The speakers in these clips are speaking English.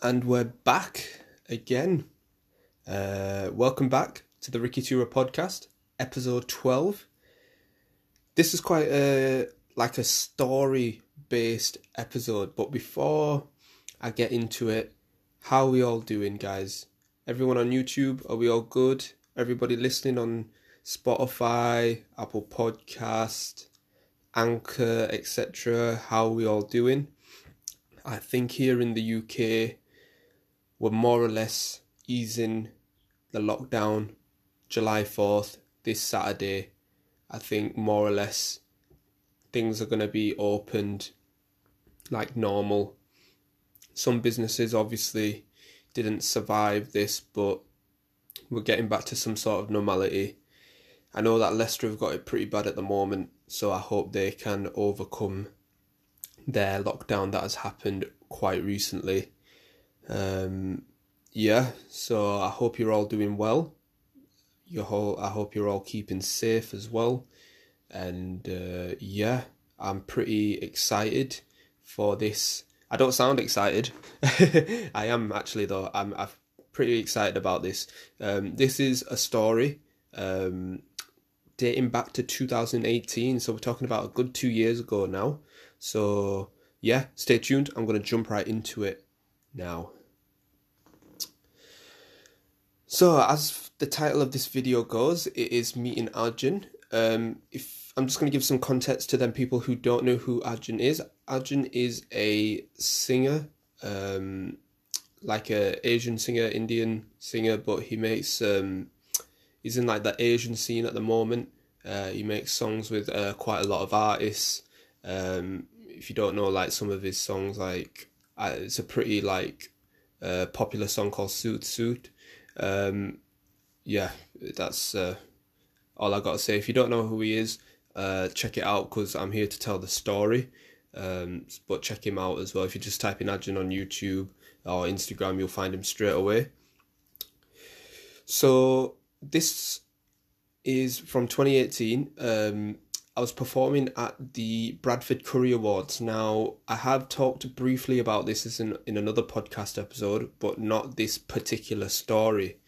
and we're back again. Uh, welcome back to the Ricky Tura podcast, episode 12. This is quite a like a story based episode, but before I get into it, how we all doing, guys? Everyone on YouTube, are we all good? Everybody listening on Spotify, Apple Podcast, Anchor, etc. How we all doing? I think here in the UK, we're more or less easing the lockdown July 4th, this Saturday. I think more or less things are going to be opened like normal. Some businesses obviously didn't survive this, but we're getting back to some sort of normality. I know that Leicester have got it pretty bad at the moment, so I hope they can overcome their lockdown that has happened quite recently. Um, yeah, so I hope you're all doing well. You whole, I hope you're all keeping safe as well. And uh, yeah, I'm pretty excited for this. I don't sound excited. I am actually though. I'm, I'm pretty excited about this. Um, this is a story um, dating back to 2018. So we're talking about a good two years ago now. So yeah, stay tuned. I'm going to jump right into it now. So, as the title of this video goes, it is meeting Arjun. Um, if I'm just going to give some context to them people who don't know who Arjun is. Arjun is a singer, um, like a Asian singer, Indian singer, but he makes um, he's in like the Asian scene at the moment. Uh, he makes songs with uh, quite a lot of artists. Um, if you don't know like some of his songs, like uh, it's a pretty like uh, popular song called Suit Suit. Um, yeah, that's uh, all I got to say. If you don't know who he is, uh, check it out because I'm here to tell the story. Um, but check him out as well. If you just type in Arjun on YouTube or Instagram, you'll find him straight away. So this is from 2018. Um, I was performing at the Bradford Curry Awards. Now, I have talked briefly about this in, in another podcast episode, but not this particular story.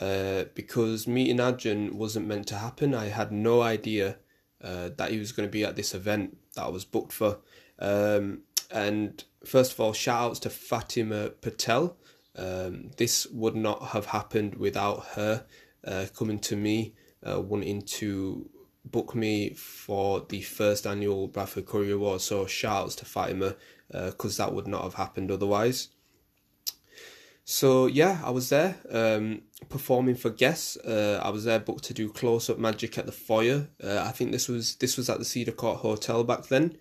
Uh, because meeting Arjun wasn't meant to happen. I had no idea uh, that he was going to be at this event that I was booked for. Um, and first of all, shout outs to Fatima Patel. Um, this would not have happened without her uh, coming to me, uh, wanting to book me for the first annual Bradford Curry Awards. So shouts to Fatima because uh, that would not have happened otherwise. So yeah, I was there um, performing for guests. Uh, I was there booked to do close up magic at the foyer. Uh, I think this was this was at the Cedar Court Hotel back then.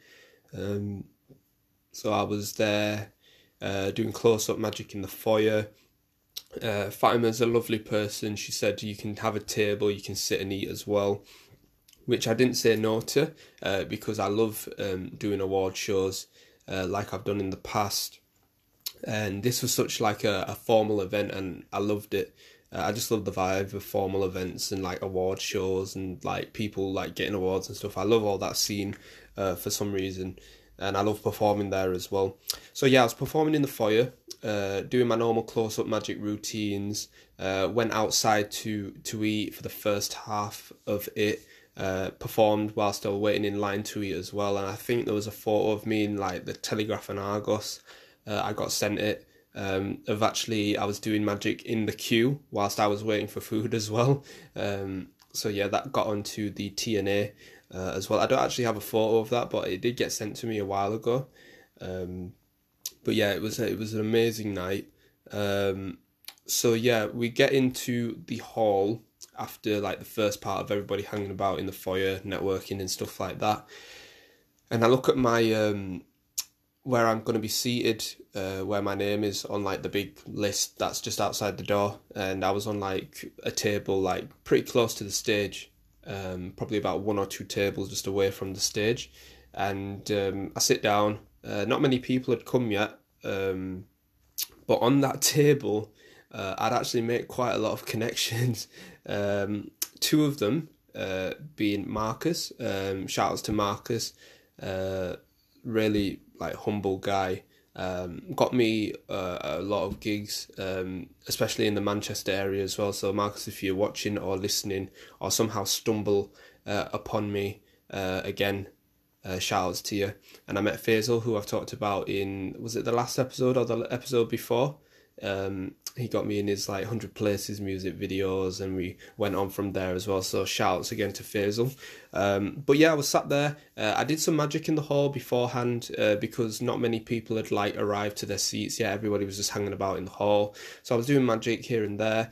Um, so I was there uh, doing close up magic in the foyer. Uh, Fatima's a lovely person. She said you can have a table, you can sit and eat as well which I didn't say no to uh, because I love um, doing award shows uh, like I've done in the past. And this was such like a, a formal event, and I loved it. Uh, I just love the vibe of formal events and like award shows and like people like getting awards and stuff. I love all that scene uh, for some reason, and I love performing there as well. So yeah, I was performing in the foyer, uh, doing my normal close up magic routines. Uh, went outside to to eat for the first half of it uh, performed while still waiting in line to eat as well. And I think there was a photo of me in like the Telegraph and Argus. Uh, I got sent it um, of actually I was doing magic in the queue whilst I was waiting for food as well. Um, so yeah, that got onto the T&A uh, as well. I don't actually have a photo of that, but it did get sent to me a while ago. Um, but yeah, it was it was an amazing night. Um, so yeah, we get into the hall after like the first part of everybody hanging about in the foyer, networking and stuff like that. And I look at my um, where I'm going to be seated, uh, where my name is on like the big list that's just outside the door, and I was on like a table like pretty close to the stage, um, probably about one or two tables just away from the stage, and um, I sit down. Uh, not many people had come yet, um, but on that table, uh, I'd actually made quite a lot of connections um, two of them uh, being Marcus. Um, shout outs to Marcus, uh, really like humble guy. Um, got me uh, a lot of gigs, um, especially in the Manchester area as well. So, Marcus, if you're watching or listening or somehow stumble uh, upon me uh, again, uh, shout outs to you. And I met Faisal, who I've talked about in, was it the last episode or the episode before? Um, he got me in his like 100 places music videos and we went on from there as well. So shouts again to Faisal. Um, but yeah I was sat there. Uh, I did some magic in the hall beforehand uh, because not many people had like arrived to their seats yet. Everybody was just hanging about in the hall. So I was doing magic here and there.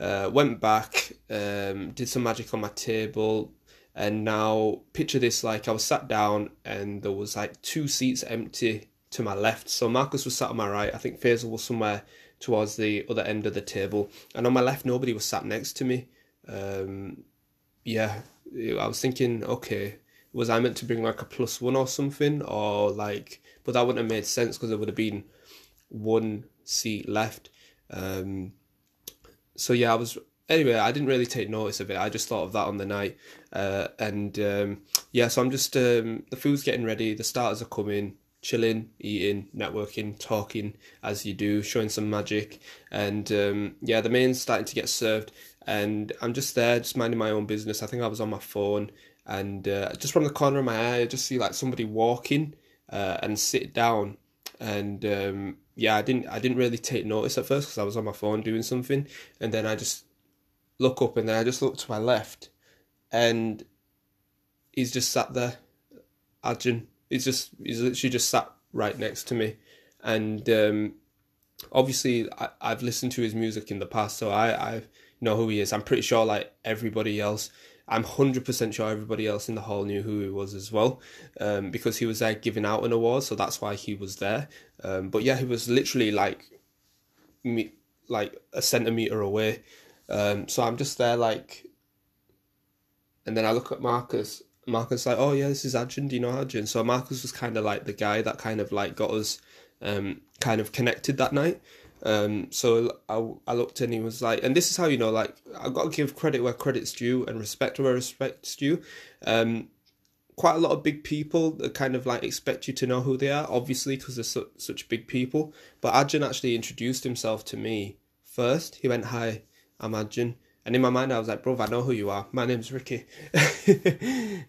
Uh, went back um, did some magic on my table and now picture this like I was sat down and there was like two seats empty to my left. So Marcus was sat on my right. I think Faisal was somewhere towards the other end of the table. And on my left, nobody was sat next to me. Um, yeah, I was thinking, okay, was I meant to bring like a plus one or something? Or like, but that wouldn't have made sense because there would have been one seat left. Um, so yeah, I was anyway, I didn't really take notice of it. I just thought of that on the night, uh, and um, yeah. So I'm just um, the food's getting ready. The starters are coming chilling, eating, networking, talking as you do, showing some magic. And um, yeah, the main's starting to get served, and I'm just there, just minding my own business. I think I was on my phone, and uh, just from the corner of my eye, I just see like somebody walking uh, and sit down. And um, yeah, I didn't, I didn't really take notice at first because I was on my phone doing something, and then I just look up, and then I just look to my left, and he's just sat there, Arjun he's just he's literally just sat right next to me, and um, obviously I, I've listened to his music in the past, so I I know who he is. I'm pretty sure like everybody else. I'm hundred percent sure everybody else in the hall knew who he was as well, um, because he was there giving out an award, so that's why he was there. Um, but yeah, he was literally like, me, like a centimeter away. Um, so I'm just there like, and then I look at Marcus, Marcus like, oh yeah, this is Arjun. Do you know Arjun? So Marcus was kind of like the guy that kind of like got us um, kind of connected that night. Um, so I, I looked and he was like, and this is how you know, like I got to give credit where credit's due and respect where respect's due. Um, quite a lot of big people that kind of like expect you to know who they are, obviously because they're su- such big people. But Arjun actually introduced himself to me first. He went, "Hi, I'm Arjun." And in my mind, I was like, bro, I know who you are. My name's Ricky.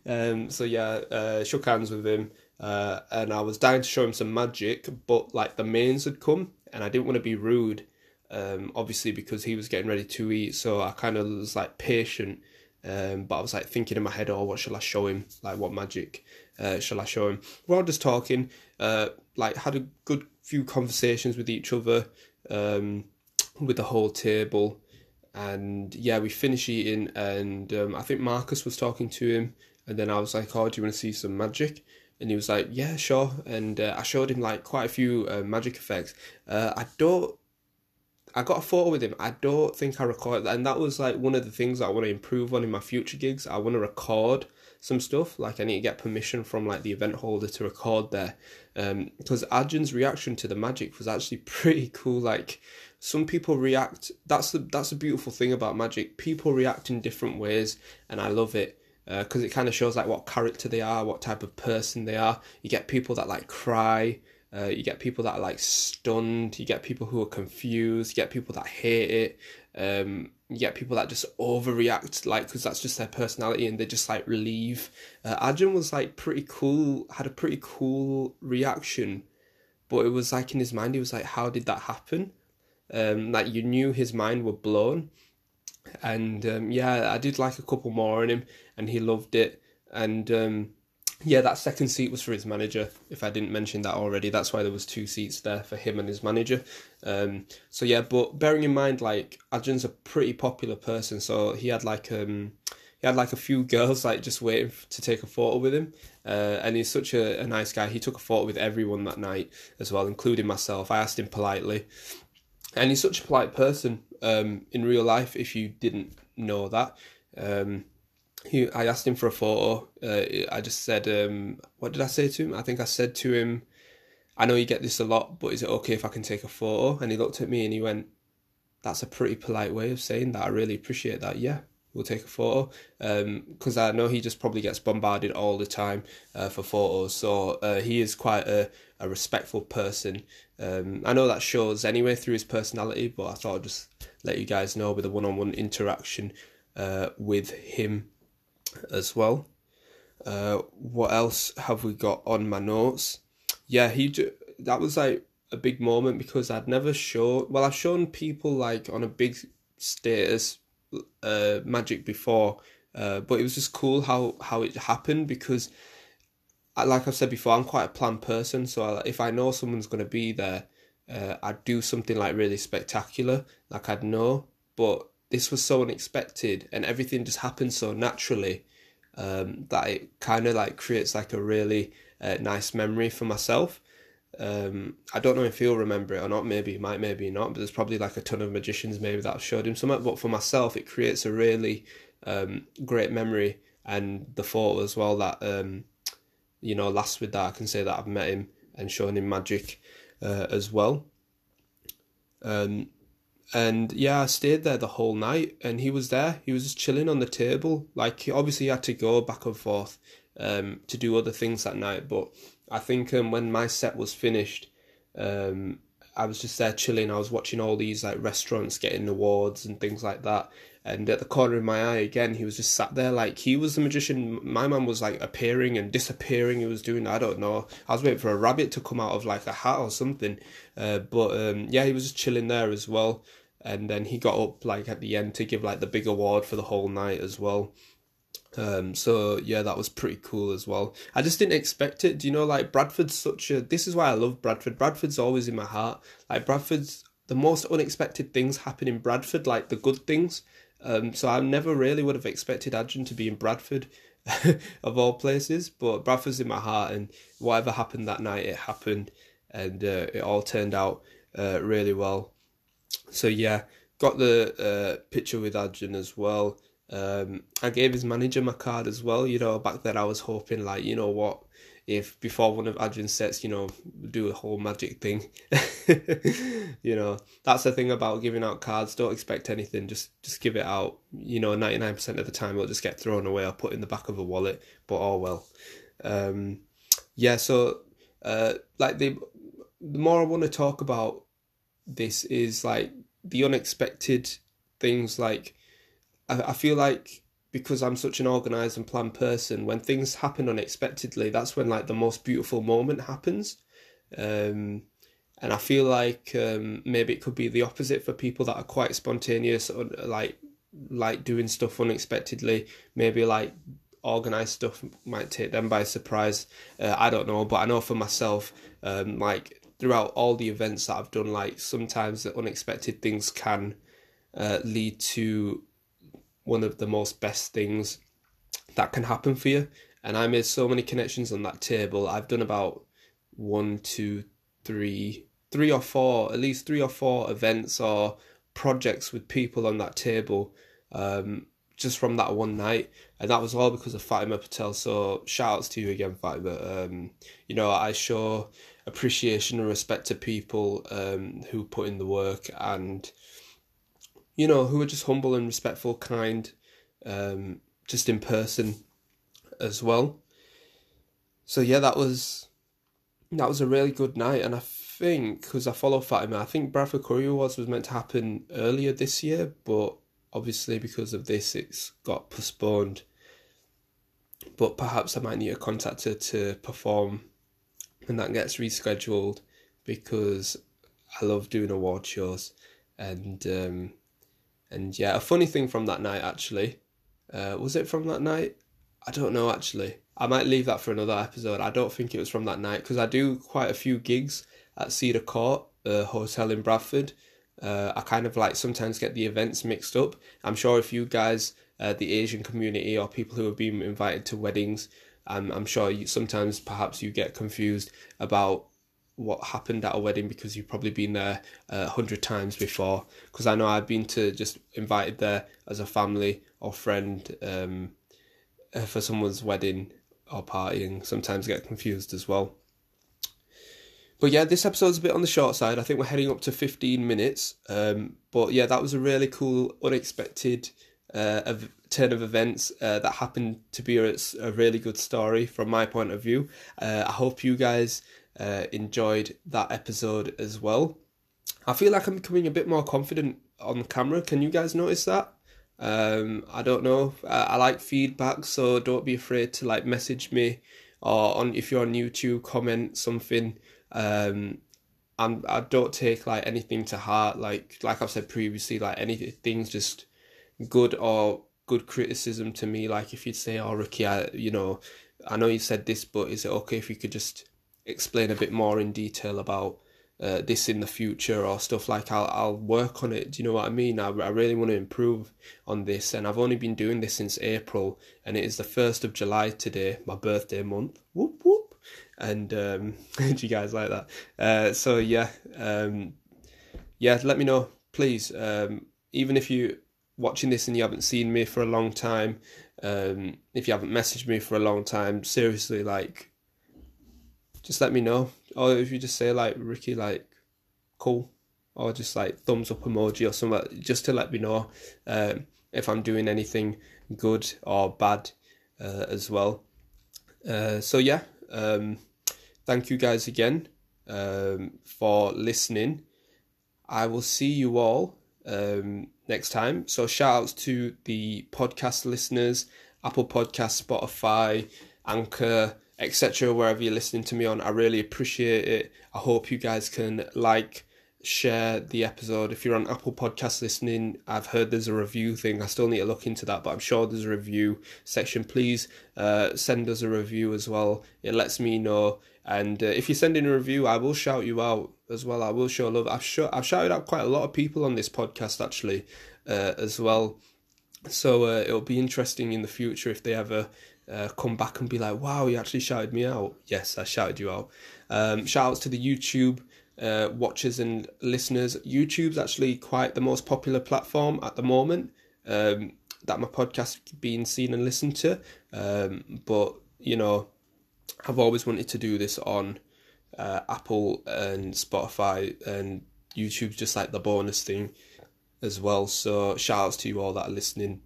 um, so yeah, uh, shook hands with him. Uh, and I was dying to show him some magic, but like the mains had come, and I didn't want to be rude, um, obviously because he was getting ready to eat. So I kind of was like patient, um, but I was like thinking in my head, oh, what shall I show him? Like, what magic uh, shall I show him? We're all just talking, uh, like had a good few conversations with each other, um, with the whole table and yeah, we finish eating, and um, I think Marcus was talking to him, and then I was like, "Oh, do you want to see some magic?" And he was like, "Yeah, sure." And uh, I showed him like quite a few uh, magic effects. Uh, I don't. I got a photo with him. I don't think I recorded that, and that was like one of the things I want to improve on in my future gigs. I want to record some stuff. Like I need to get permission from like the event holder to record there, because um, Arjun's reaction to the magic was actually pretty cool. Like some people react that's the that's the beautiful thing about magic people react in different ways and i love it because uh, it kind of shows like what character they are what type of person they are you get people that like cry uh, you get people that are like stunned you get people who are confused you get people that hate it um, you get people that just overreact like because that's just their personality and they just like leave uh, Arjun was like pretty cool had a pretty cool reaction but it was like in his mind he was like how did that happen um, like you knew his mind were blown. And um, yeah, I did like a couple more on him, and he loved it. And um, yeah, that second seat was for his manager. If I didn't mention that already, that's why there was two seats there for him and his manager. Um, so yeah, but bearing in mind, like Arjun's a pretty popular person, so he had like um, he had like a few girls like just waiting to take a photo with him. Uh, and he's such a, a nice guy. He took a photo with everyone that night as well, including myself. I asked him politely, and he's such a polite person um, in real life. If you didn't know that, um, he, I asked him for a photo. Uh, I just said, um, what did I say to him? I think I said to him, "I know you get this a lot, but is it okay if I can take a photo?" And he looked at me and he went, "That's a pretty polite way of saying that. I really appreciate that. Yeah, we'll take a photo because um, I know he just probably gets bombarded all the time uh, for photos. So uh, he is quite a, a respectful person. Um, I know that shows anyway through his personality, but I thought I'd just let you guys know with a one on one interaction uh, with him as well. Uh, what else have we got on my notes? Yeah, he that was like a big moment because I'd never shown well I've shown people like on a big status uh, magic before, uh, but it was just cool how how it happened because. I, like I've said before, I'm quite a planned person. So I, if I know someone's to be there, uh, I'd do something like really spectacular, like I'd know. But this was so unexpected, and everything just happened so naturally um, that it kind of like creates like a really uh, nice memory for myself. Um, I don't know if he'll remember it or not. Maybe he might, maybe not. But there's probably like a ton of magicians maybe that have showed him something. But for myself, it creates a really um, great memory and the photo as well that um, you know last with that I can say that I've met him and shown him magic uh, as well. Um, and yeah, I stayed there the whole night, and he was there. He was just chilling on the table. Like obviously, he had to go back and forth um, to do other things that night, but I think um, when my set was finished, um, I was just there chilling. I was watching all these like restaurants getting awards and things like that. And at the corner of my eye, again, he was just sat there like he was the magician. My man was like appearing and disappearing. He was doing I don't know. I was waiting for a rabbit to come out of like a hat or something. Uh, but um, yeah, he was just chilling there as well. And then he got up like at the end to give like the big award for the whole night as well. Um, so yeah, that was pretty cool as well. I just didn't expect it. Do you know, like Bradford's such a. This is why I love Bradford. Bradford's always in my heart. Like Bradford's the most unexpected things happen in Bradford, like the good things. Um, so I never really would have expected Arjun to be in Bradford, of all places. But Bradford's in my heart, and whatever happened that night, it happened, and uh, it all turned out uh, really well. So yeah, got the uh, picture with Arjun as well. Um, I gave his manager my card as well. You know, back then I was hoping like, you know what, if before one of Arjun's sets, you know, do a whole magic thing. you know, that's the thing about giving out cards. Don't expect anything. Just just give it out. You know, ninety nine percent of the time it'll just get thrown away or put in the back of a wallet. But oh well. Um, yeah. So, uh, like the the more I want to talk about this is like the unexpected things like I, I feel like because I'm such an organized and planned person, when things happen unexpectedly, that's when like the most beautiful moment happens. Um, and I feel like um, maybe it could be the opposite for people that are quite spontaneous or like like doing stuff unexpectedly. Maybe like organized stuff might take them by surprise. Uh, I don't know, but I know for myself, um, like throughout all the events that I've done, like sometimes the unexpected things can uh, lead to one of the most best things that can happen for you. And I made so many connections on that table. I've done about one, two, three, three or four, at least three or four events or projects with people on that table um, just from that one night. And that was all because of Fatima Patel. So shout outs to you again, Fatima. Um, you know, I show appreciation and respect to people um, who put in the work and you know, who are just humble and respectful, kind, um, just in person as well. So yeah, that was that was a really good night, and I think because I follow Fatima, I think Bradford Curry Awards was meant to happen earlier this year, but obviously because of this, it's got postponed. But perhaps I might need to contact her to perform when that gets rescheduled because I love doing award shows and um, and yeah, a funny thing from that night actually, uh, was it from that night? I don't know actually. I might leave that for another episode. I don't think it was from that night because I do quite a few gigs at Cedar Court, a hotel in Bradford. Uh, I kind of like sometimes get the events mixed up. I'm sure if you guys, uh, the Asian community or people who have been invited to weddings, um, I'm sure you, sometimes perhaps you get confused about what happened at a wedding because you've probably been there a hundred times before. Because I know I've been to just invited there as a family or friend um, uh, for someone's wedding or party, and sometimes get confused as well. But yeah, this episode's a bit on the short side. I think we're heading up to 15 minutes. Um, but yeah, that was a really cool, unexpected uh, turn of events uh, that happened to be a, a, really good story from my point of view. Uh, I hope you guys uh, enjoyed that episode as well. I feel like I'm becoming a bit more confident on camera. Can you guys notice that? Um, I don't know. I, I like feedback, so don't be afraid to like message me or on if you're on YouTube, comment something. Um, and I don't take like anything to heart. Like like I've said previously, like anything's just good or good criticism to me. Like if you'd say, "Oh, Ricky, I, you know, I know you said this, but is it okay if you could just explain a bit more in detail about uh, this in the future or stuff like I'll I'll work on it. Do you know what I mean? I, I really want to improve on this, and I've only been doing this since April, and it is the first of July today, my birthday month. Whoop whoop! And um, do you guys like that? Uh, so yeah, um, yeah. Let me know, please. Um, even if you watching this and you haven't seen me for a long time, um, if you haven't messaged me for a long time, seriously, like, just let me know or if you just say like Ricky, like cool, or just like thumbs up emoji or something, just to let me know um, if I'm doing anything good or bad uh, as well. Uh, so yeah, um, thank you guys again um, for listening. I will see you all um, next time. So shout outs to the podcast listeners, Apple Podcast, Spotify, Anchor etc. Wherever you're listening to me on, I really appreciate it. I hope you guys can like, share the episode. If you're on Apple Podcast listening, I've heard there's a review thing. I still need to look into that, but I'm sure there's a review section. Please uh, send us a review as well. It lets me know. And uh, if you send in a review, I will shout you out as well. I will show love. I've, sh- I've shouted out quite a lot of people on this podcast actually uh, as well. So uh, it'll be interesting in the future if they ever uh, come back and be like, wow, you actually shouted me out. Yes, I shouted you out. Um, shout outs to the YouTube uh, watchers and listeners. YouTube's actually quite the most popular platform at the moment um, that my podcast being seen and listened to. Um, but, you know, I've always wanted to do this on uh, Apple and Spotify, and YouTube's just like the bonus thing as well. So, shout outs to you all that are listening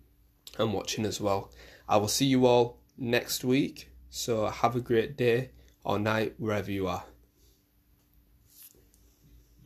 and watching as well. I will see you all next week. So have a great day or night wherever you are.